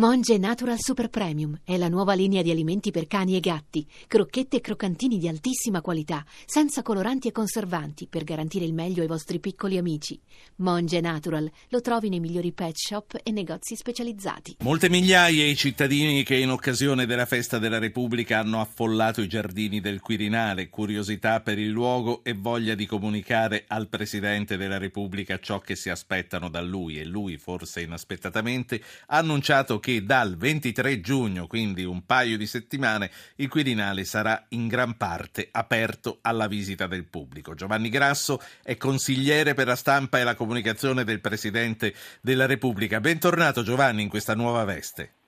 Monge Natural Super Premium è la nuova linea di alimenti per cani e gatti, crocchette e croccantini di altissima qualità, senza coloranti e conservanti, per garantire il meglio ai vostri piccoli amici. Monge Natural lo trovi nei migliori pet shop e negozi specializzati. Molte migliaia i cittadini che in occasione della festa della Repubblica hanno affollato i giardini del Quirinale, curiosità per il luogo e voglia di comunicare al Presidente della Repubblica ciò che si aspettano da lui e lui, forse inaspettatamente, ha annunciato che dal 23 giugno, quindi un paio di settimane, il Quirinale sarà in gran parte aperto alla visita del pubblico. Giovanni Grasso è consigliere per la stampa e la comunicazione del Presidente della Repubblica. Bentornato Giovanni in questa nuova veste.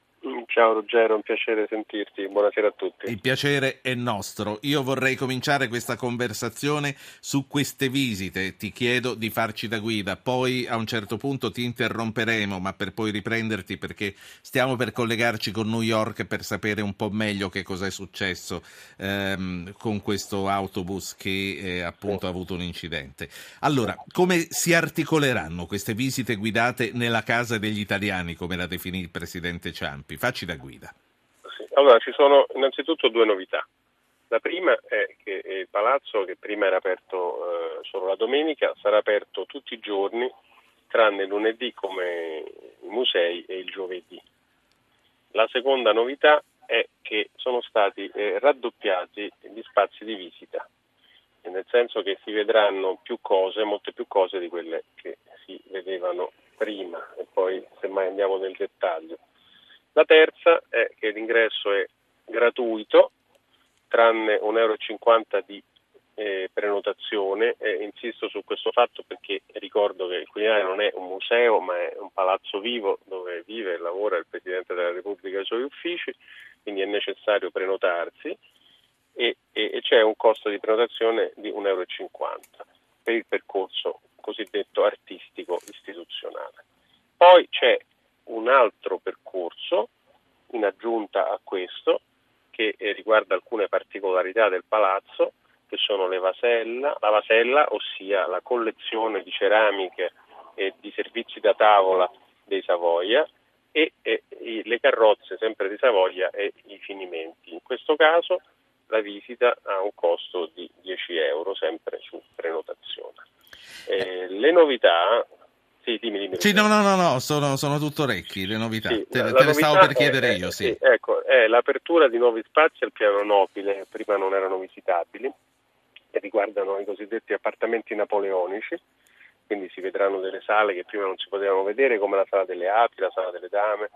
Ciao Ruggero, un piacere sentirti, buonasera a tutti. Il piacere è nostro. Io vorrei cominciare questa conversazione su queste visite. Ti chiedo di farci da guida, poi a un certo punto ti interromperemo, ma per poi riprenderti perché stiamo per collegarci con New York per sapere un po' meglio che cosa è successo ehm, con questo autobus che eh, appunto ha avuto un incidente. Allora, come si articoleranno queste visite guidate nella casa degli italiani, come la definì il Presidente Ciampi? Facci da guida. Sì. Allora, ci sono innanzitutto due novità. La prima è che il palazzo, che prima era aperto eh, solo la domenica, sarà aperto tutti i giorni, tranne lunedì come i musei e il giovedì. La seconda novità è che sono stati eh, raddoppiati gli spazi di visita, nel senso che si vedranno più cose, molte più cose di quelle che si vedevano prima e poi semmai andiamo nel dettaglio. La terza è che l'ingresso è gratuito, tranne 1,50 euro di eh, prenotazione. Eh, insisto su questo fatto perché ricordo che il Quirinale non è un museo, ma è un palazzo vivo dove vive e lavora il Presidente della Repubblica e i suoi uffici, quindi è necessario prenotarsi e, e, e c'è un costo di prenotazione di 1,50 euro per il percorso cosiddetto artistico istituzionale. Poi c'è un altro percorso in aggiunta a questo che eh, riguarda alcune particolarità del palazzo che sono vasella, la vasella, ossia la collezione di ceramiche e di servizi da tavola dei Savoia e, e, e le carrozze sempre di Savoia e i finimenti. In questo caso la visita ha un costo di 10 euro sempre su prenotazione. Eh, le novità sì, dimmi, dimmi. Sì, no, no, no, no sono, sono tutto orecchi, le novità. Sì, te, te le stavo per chiedere è, io, sì. sì. Ecco, è l'apertura di nuovi spazi al piano nobile, prima non erano visitabili, e riguardano i cosiddetti appartamenti napoleonici, quindi si vedranno delle sale che prima non si potevano vedere, come la sala delle api, la sala delle dame,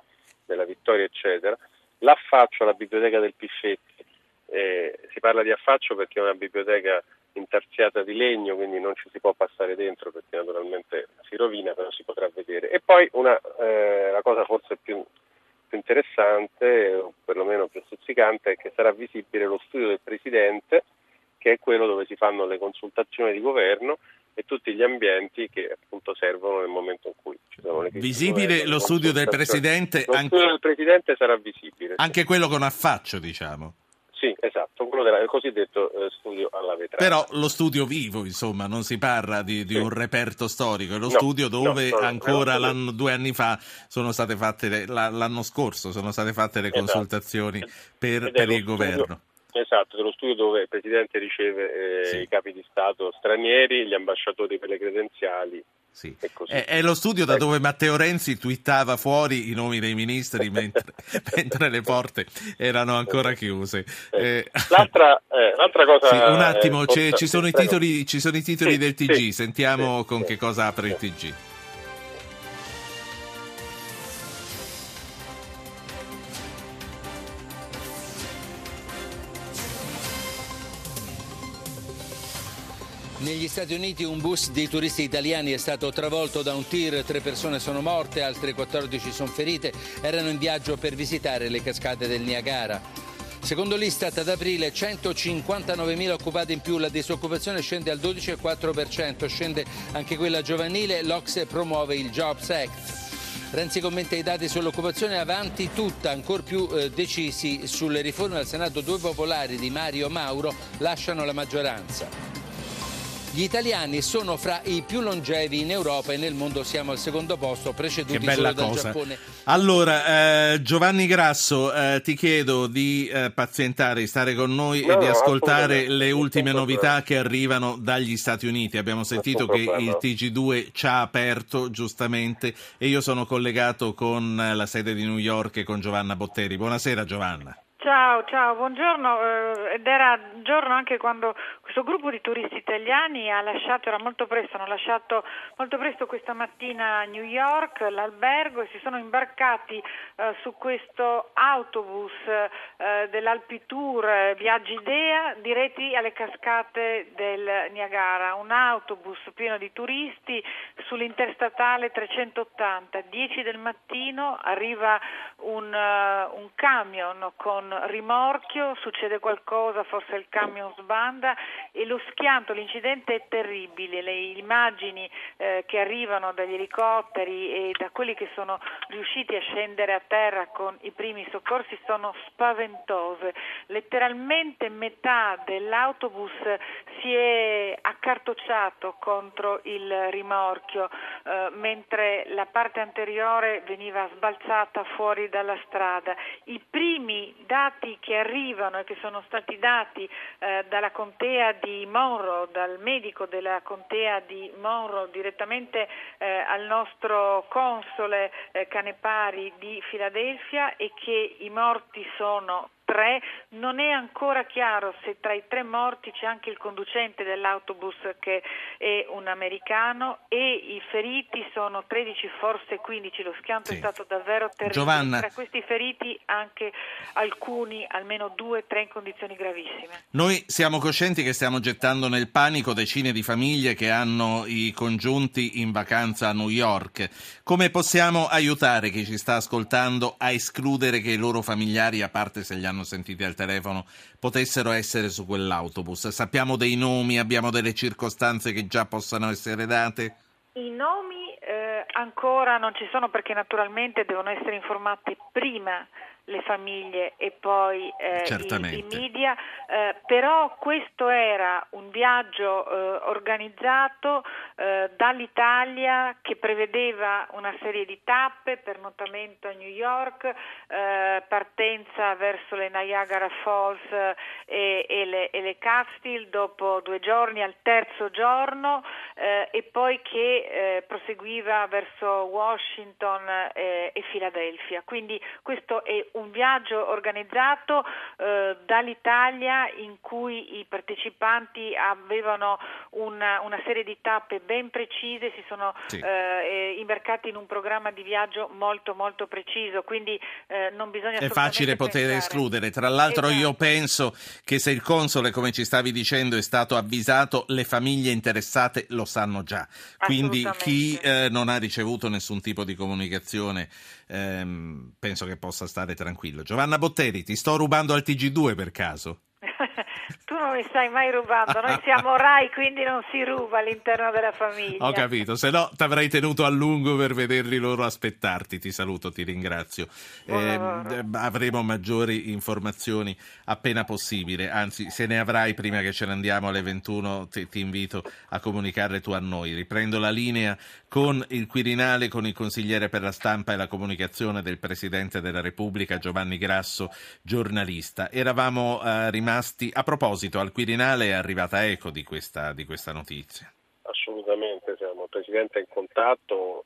della Vittoria, eccetera. L'affaccio alla biblioteca del Piffetti, eh, si parla di affaccio perché è una biblioteca intarsiata di legno, quindi non ci si può passare dentro perché naturalmente si rovina, però si potrà vedere. E poi una, eh, la cosa forse più, più interessante, o perlomeno più stuzzicante, è che sarà visibile lo studio del Presidente, che è quello dove si fanno le consultazioni di governo e tutti gli ambienti che appunto servono nel momento in cui ci sono le Visibile lo studio del Presidente? Lo anche... studio del Presidente sarà visibile. Anche sì. quello con affaccio, diciamo. Sì, esatto, quello del cosiddetto eh, studio alla vetrata. Però lo studio vivo, insomma, non si parla di, di sì. un reperto storico, è lo no, studio dove no, no, ancora due anni fa sono state fatte, le, l'anno scorso sono state fatte le esatto. consultazioni per, per il studio, governo. Esatto, dello studio dove il Presidente riceve eh, sì. i capi di Stato stranieri, gli ambasciatori per le credenziali sì. È, è, lo studio da ecco. dove Matteo Renzi twittava fuori i nomi dei ministri mentre, mentre le porte erano ancora chiuse. Eh, l'altra, eh, l'altra, cosa... Sì, un attimo, ci, sono titoli, ci, sono i titoli, sì, del TG, sentiamo con che cosa apre il TG. Negli Stati Uniti un bus di turisti italiani è stato travolto da un tir, tre persone sono morte, altre 14 sono ferite, erano in viaggio per visitare le cascate del Niagara. Secondo l'Istat ad aprile 159.000 occupati in più, la disoccupazione scende al 12,4%, scende anche quella giovanile, l'Ocse promuove il Jobs Act. Renzi commenta i dati sull'occupazione avanti tutta, ancora più eh, decisi sulle riforme al Senato. Due popolari di Mario Mauro lasciano la maggioranza. Gli italiani sono fra i più longevi in Europa e nel mondo siamo al secondo posto, preceduti solo dal cosa. Giappone. Allora, eh, Giovanni Grasso, eh, ti chiedo di eh, pazientare, di stare con noi No, e di ascoltare le ultime novità che arrivano dagli Stati Uniti. Abbiamo sentito che il TG2 ci ha aperto giustamente e io sono collegato con la sede di New York e con Giovanna Botteri. Buonasera Giovanna. Ciao, ciao, buongiorno. eh, ed era giorno anche quando questo gruppo di turisti italiani ha lasciato, era molto presto, hanno lasciato molto presto questa mattina New York l'albergo e si sono imbarcati eh, su questo autobus eh, dell'Alpitour eh, Viaggi Idea diretti alle cascate del Niagara, un autobus pieno di turisti sull'interstatale 380, 10 del mattino arriva un, eh, un camion con rimorchio, succede qualcosa, forse il camion sbanda e lo schianto, l'incidente è terribile, le immagini eh, che arrivano dagli elicotteri e da quelli che sono riusciti a scendere a terra con i primi soccorsi sono spaventose. Letteralmente metà dell'autobus si è accartocciato contro il rimorchio, eh, mentre la parte anteriore veniva sbalzata fuori dalla strada. I primi dati che arrivano e che sono stati dati eh, dalla contea di Monroe, dal medico della contea di Monroe direttamente eh, al nostro console eh, Canepari di Filadelfia è che i morti sono tre, non è ancora chiaro se tra i tre morti c'è anche il conducente dell'autobus che è un americano e i feriti sono 13, forse 15, lo schianto Sì. è stato davvero terribile. Giovanna. Tra questi feriti anche alcuni, almeno due, tre in condizioni gravissime. Noi siamo coscienti che stiamo gettando nel panico decine di famiglie che hanno i congiunti in vacanza a New York. Come possiamo aiutare chi ci sta ascoltando a escludere che i loro familiari, a parte se li hanno sentiti al telefono, potessero essere su quell'autobus? Sappiamo dei nomi, abbiamo delle circostanze che già possano essere date? I nomi eh, ancora non ci sono perché naturalmente devono essere informati prima le famiglie e poi eh, i, i media, eh, però questo era un viaggio eh, organizzato eh, dall'Italia che prevedeva una serie di tappe, pernottamento a New York, eh, partenza verso le Niagara Falls eh, e, e le, e le Catskill dopo due giorni al terzo giorno e poi che proseguiva verso Washington e Filadelfia. Quindi questo è un viaggio organizzato eh, dall'Italia in cui i partecipanti avevano una, una serie di tappe ben precise, si sono Sì. eh, imbarcati in un programma di viaggio molto molto preciso, quindi eh, non bisogna È facile poter pensare- escludere. Tra l'altro io Esatto. penso che se il console, come ci stavi dicendo, è stato avvisato, le famiglie interessate lo sanno già. Quindi chi eh, non ha ricevuto nessun tipo di comunicazione ehm, penso che possa stare tranquillo. Giovanna Botteri, ti sto rubando al TG2 per caso? tu non mi stai mai rubando, noi siamo Rai, quindi non si ruba all'interno della famiglia. Ho capito, se no ti avrei tenuto a lungo per vederli loro aspettarti. Ti saluto, ti ringrazio. Eh, avremo maggiori informazioni appena possibile, anzi se ne avrai prima che ce ne andiamo alle 21 ti, ti invito a comunicare tu a noi. Riprendo la linea con il Quirinale, con il consigliere per la stampa e la comunicazione del Presidente della Repubblica Giovanni Grasso, giornalista. Eravamo eh, rimasti, a proposito, al Quirinale è arrivata eco di questa, di questa notizia. Assolutamente, siamo il Presidente in contatto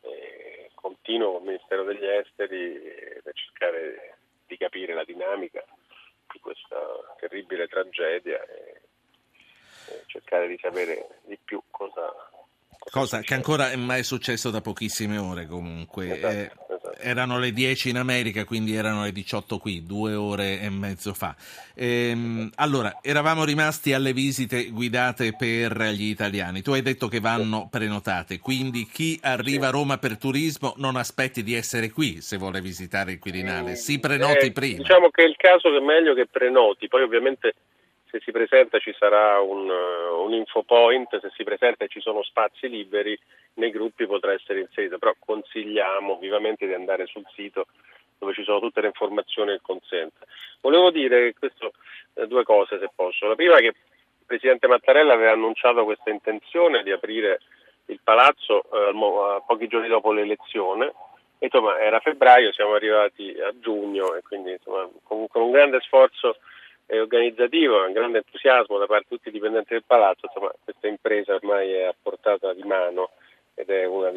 eh, continuo con il Ministero degli Esteri eh, per cercare di capire la dinamica di questa terribile tragedia e cercare di sapere di più cosa... Cosa che ancora è mai successo da pochissime ore comunque. Esatto, Eh, esatto. erano le 10 in America, quindi erano le 18 qui, due ore e mezzo fa. Ehm, allora, eravamo rimasti alle visite guidate per gli italiani. Tu hai detto che vanno prenotate, quindi chi arriva a Roma per turismo non aspetti di essere qui se vuole visitare il Quirinale, si prenoti Eh, prima. Diciamo che è il caso che è meglio che prenoti, poi ovviamente se si presenta ci sarà un, uh, un info point, se si presenta e ci sono spazi liberi nei gruppi potrà essere inserito, però consigliamo vivamente di andare sul sito dove ci sono tutte le informazioni e il consente. Volevo dire questo, eh, due cose se posso. La prima è che Presidente Mattarella aveva annunciato questa intenzione di aprire il palazzo eh, pochi giorni dopo l'elezione. Insomma, era febbraio, siamo arrivati a giugno e quindi insomma, con un grande sforzo eh, organizzativo, un grande entusiasmo da parte di tutti i dipendenti del palazzo, insomma, questa impresa ormai è a portata di mano ed è una,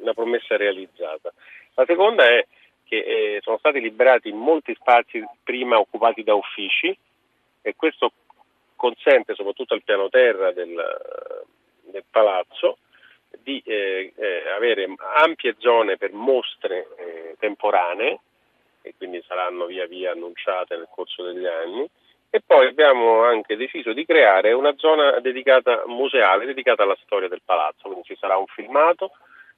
una promessa realizzata. La seconda è che eh, sono stati liberati molti spazi prima occupati da uffici e questo consente soprattutto al piano terra del, del palazzo di eh, eh, avere ampie zone per mostre eh, temporanee e quindi saranno via via annunciate nel corso degli anni e poi abbiamo anche deciso di creare una zona dedicata museale, dedicata alla storia del palazzo, quindi ci sarà un filmato,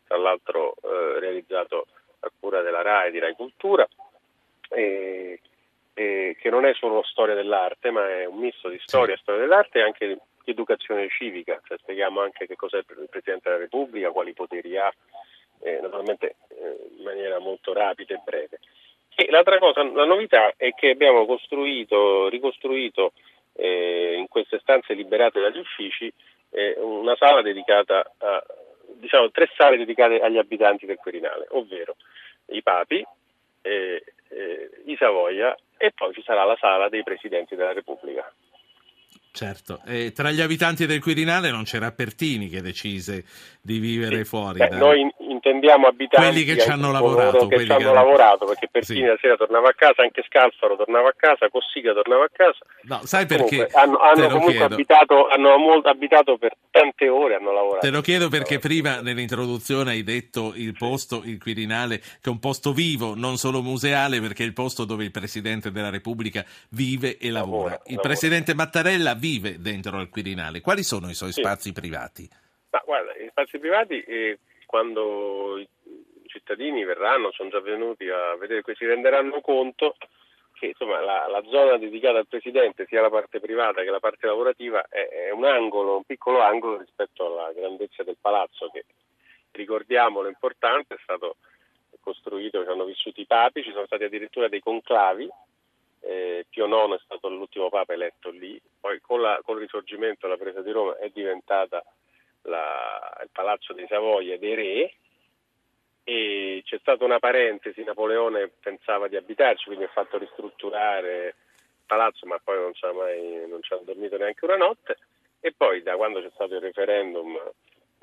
tra l'altro eh, realizzato a cura della RAI di RAI Cultura, e, e, che non è solo storia dell'arte, ma è un misto di storia, storia dell'arte e anche di educazione civica, cioè spieghiamo anche che cos'è il Presidente della Repubblica, quali poteri ha, eh, naturalmente eh, in maniera molto rapida e breve. E l'altra cosa, la novità è che abbiamo costruito, ricostruito eh, in queste stanze liberate dagli uffici eh, una sala dedicata a, diciamo, tre sale dedicate agli abitanti del Quirinale, ovvero i papi, eh, eh i Savoia e poi ci sarà la sala dei presidenti della Repubblica. Certo, e tra gli abitanti del Quirinale non c'era Pertini che decise di vivere fuori. Beh, da... Noi intendiamo abitanti quelli che ci hanno lavorato, che ci hanno lavorato perché Pertini sì. la sera tornava a casa, anche Scalfaro tornava a casa, Cossiga tornava a casa. No, sai perché? Comunque, hanno, hanno comunque abitato, hanno molto abitato per tante ore, hanno lavorato. Te lo chiedo perché prima nell'introduzione hai detto il posto, il Quirinale, che è un posto vivo, non solo museale, perché è il posto dove il Presidente della Repubblica vive e lavora. lavora il lavora. Presidente Mattarella vive dentro al Quirinale. Quali sono i suoi sì. spazi privati? Ma guarda, i spazi privati eh, quando i cittadini verranno, sono già venuti a vedere, si renderanno conto che insomma, la, la, zona dedicata al Presidente, sia la parte privata che la parte lavorativa, è, è, un angolo, un piccolo angolo rispetto alla grandezza del palazzo che, ricordiamolo, è importante, è stato costruito, ci hanno vissuto i papi, ci sono stati addirittura dei conclavi, eh, Pio IX è stato l'ultimo papa eletto lì, poi con, la, con il risorgimento la presa di Roma è diventata la, il palazzo dei Savoia dei re e c'è stata una parentesi, Napoleone pensava di abitarci, quindi ha fatto ristrutturare il palazzo ma poi non ci ha dormito neanche una notte e poi da quando c'è stato il referendum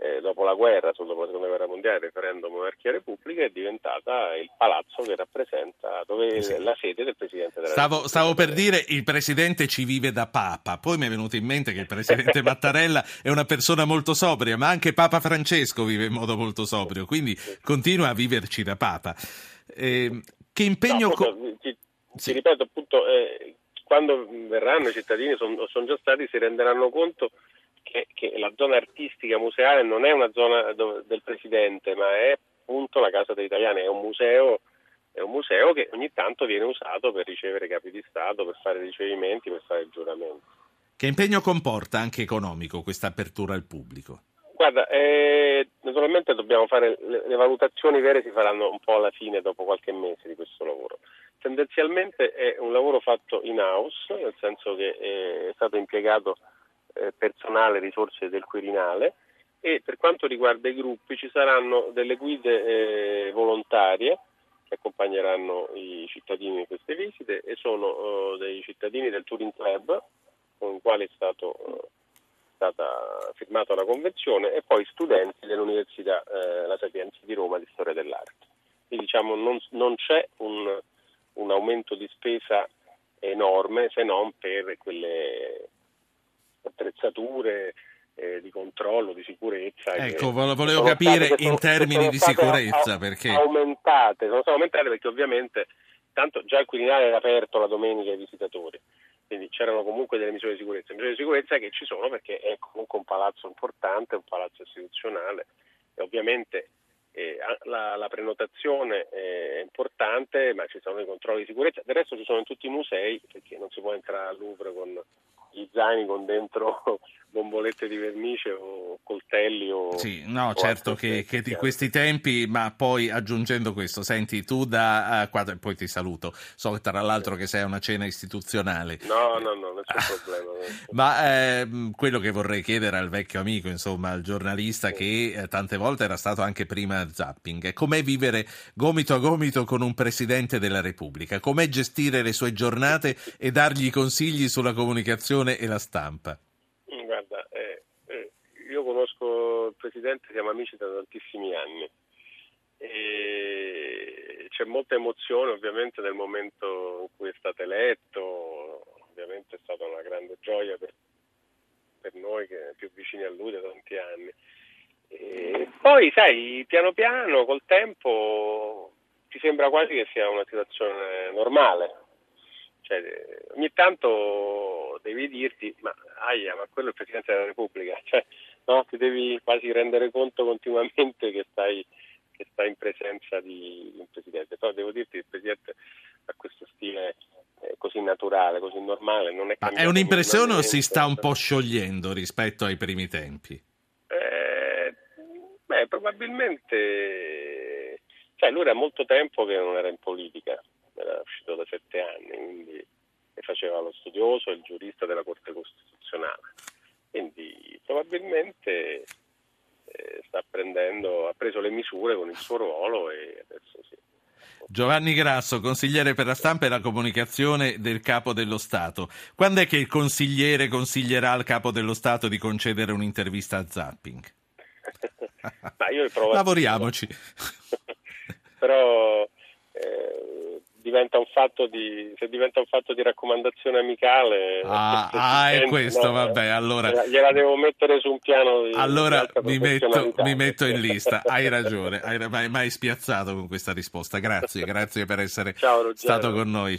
eh, dopo la guerra, dopo la seconda guerra mondiale, il referendum monarchia repubblica è diventata il palazzo che rappresenta dove sì. la sede del Presidente della stavo, Repubblica. Stavo per dire il Presidente ci vive da Papa, poi mi è venuto in mente che il Presidente Mattarella è una persona molto sobria, ma anche Papa Francesco vive in modo molto sobrio, quindi continua a viverci da Papa. Eh, che impegno... No, appunto, co- ti, sì. ti, ripeto appunto, eh, quando verranno i cittadini, sono son già stati, si renderanno conto che, che, la zona artistica museale non è una zona dove, del presidente, ma è appunto la Casa degli Italiani, è un museo è un museo che ogni tanto viene usato per ricevere capi di Stato, per fare ricevimenti, per fare giuramenti. Che impegno comporta anche economico questa apertura al pubblico? Guarda, eh, naturalmente dobbiamo fare le, le, valutazioni vere si faranno un po' alla fine, dopo qualche mese di questo lavoro. Tendenzialmente è un lavoro fatto in house, nel senso che è stato impiegato eh, personale, risorse del Quirinale e per quanto riguarda i gruppi ci saranno delle guide eh, volontarie che accompagneranno i cittadini in queste visite e sono eh, dei cittadini del Touring Club con i quali è stato, eh, stata firmata una convenzione e poi studenti dell'Università eh, La Sapienza di Roma di Storia dell'Arte. Quindi diciamo non, non c'è un, un aumento di spesa enorme se non per quelle attrezzature eh, di controllo, di sicurezza. Ecco, volevo capire state, in termini di sicurezza a, perché... Aumentate, sono state aumentate perché ovviamente tanto già il Quirinale era aperto la domenica ai visitatori, quindi c'erano comunque delle misure di sicurezza, misure di sicurezza che ci sono perché è comunque un palazzo importante, un palazzo istituzionale e ovviamente eh, la, la, prenotazione è importante, ma ci sono i controlli di sicurezza. Del resto ci sono in tutti i musei perché non si può entrare al Louvre con i zaini con dentro bombolette di vernice o coltelli o... Sì, no, o certo che, che, di questi tempi, ma poi aggiungendo questo, senti, tu da... Uh, poi ti saluto, so tra l'altro che sei a una cena istituzionale. No, no, no, c'è problema. ma eh, quello che vorrei chiedere al vecchio amico, insomma, al giornalista sì. che eh, tante volte era stato anche prima zapping, è com'è vivere gomito a gomito con un Presidente della Repubblica? Com'è gestire le sue giornate e dargli consigli sulla comunicazione e la stampa? conosco il Presidente, siamo amici da tantissimi anni e c'è molta emozione ovviamente nel momento in cui è stato eletto, ovviamente è stata una grande gioia per, per noi che più vicini a lui da tanti anni. E poi sai, piano piano, col tempo, ti sembra quasi che sia una situazione normale. Cioè, ogni tanto devi dirti, ma aia, ma quello è il Presidente della Repubblica. Cioè, no? ti devi quasi rendere conto continuamente che stai, che stai in presenza di un presidente. Però devo dirti che il presidente ha questo stile eh, così naturale, così normale. Non è, è un'impressione o si sta un po' sciogliendo rispetto ai primi tempi? Eh, beh, probabilmente, cioè lui era molto tempo che non era in politica, era uscito da sette anni, quindi faceva lo studioso e il giurista della Corte Costituzionale. Quindi probabilmente eh, sta prendendo, ha preso le misure con il suo ruolo e adesso sì. Giovanni Grasso, consigliere per la stampa e la comunicazione del Capo dello Stato. Quando è che il consigliere consiglierà al Capo dello Stato di concedere un'intervista a Zapping? Ma io provo Lavoriamoci. Però diventa un fatto di, se diventa un fatto di raccomandazione amicale. Ah, ah è questo, no, vabbè, allora. Gliela devo mettere su un piano di. Allora mi metto, mi metto, in lista, hai ragione, hai, mai, mai spiazzato con questa risposta. Grazie, grazie per essere Ciao, stato con noi.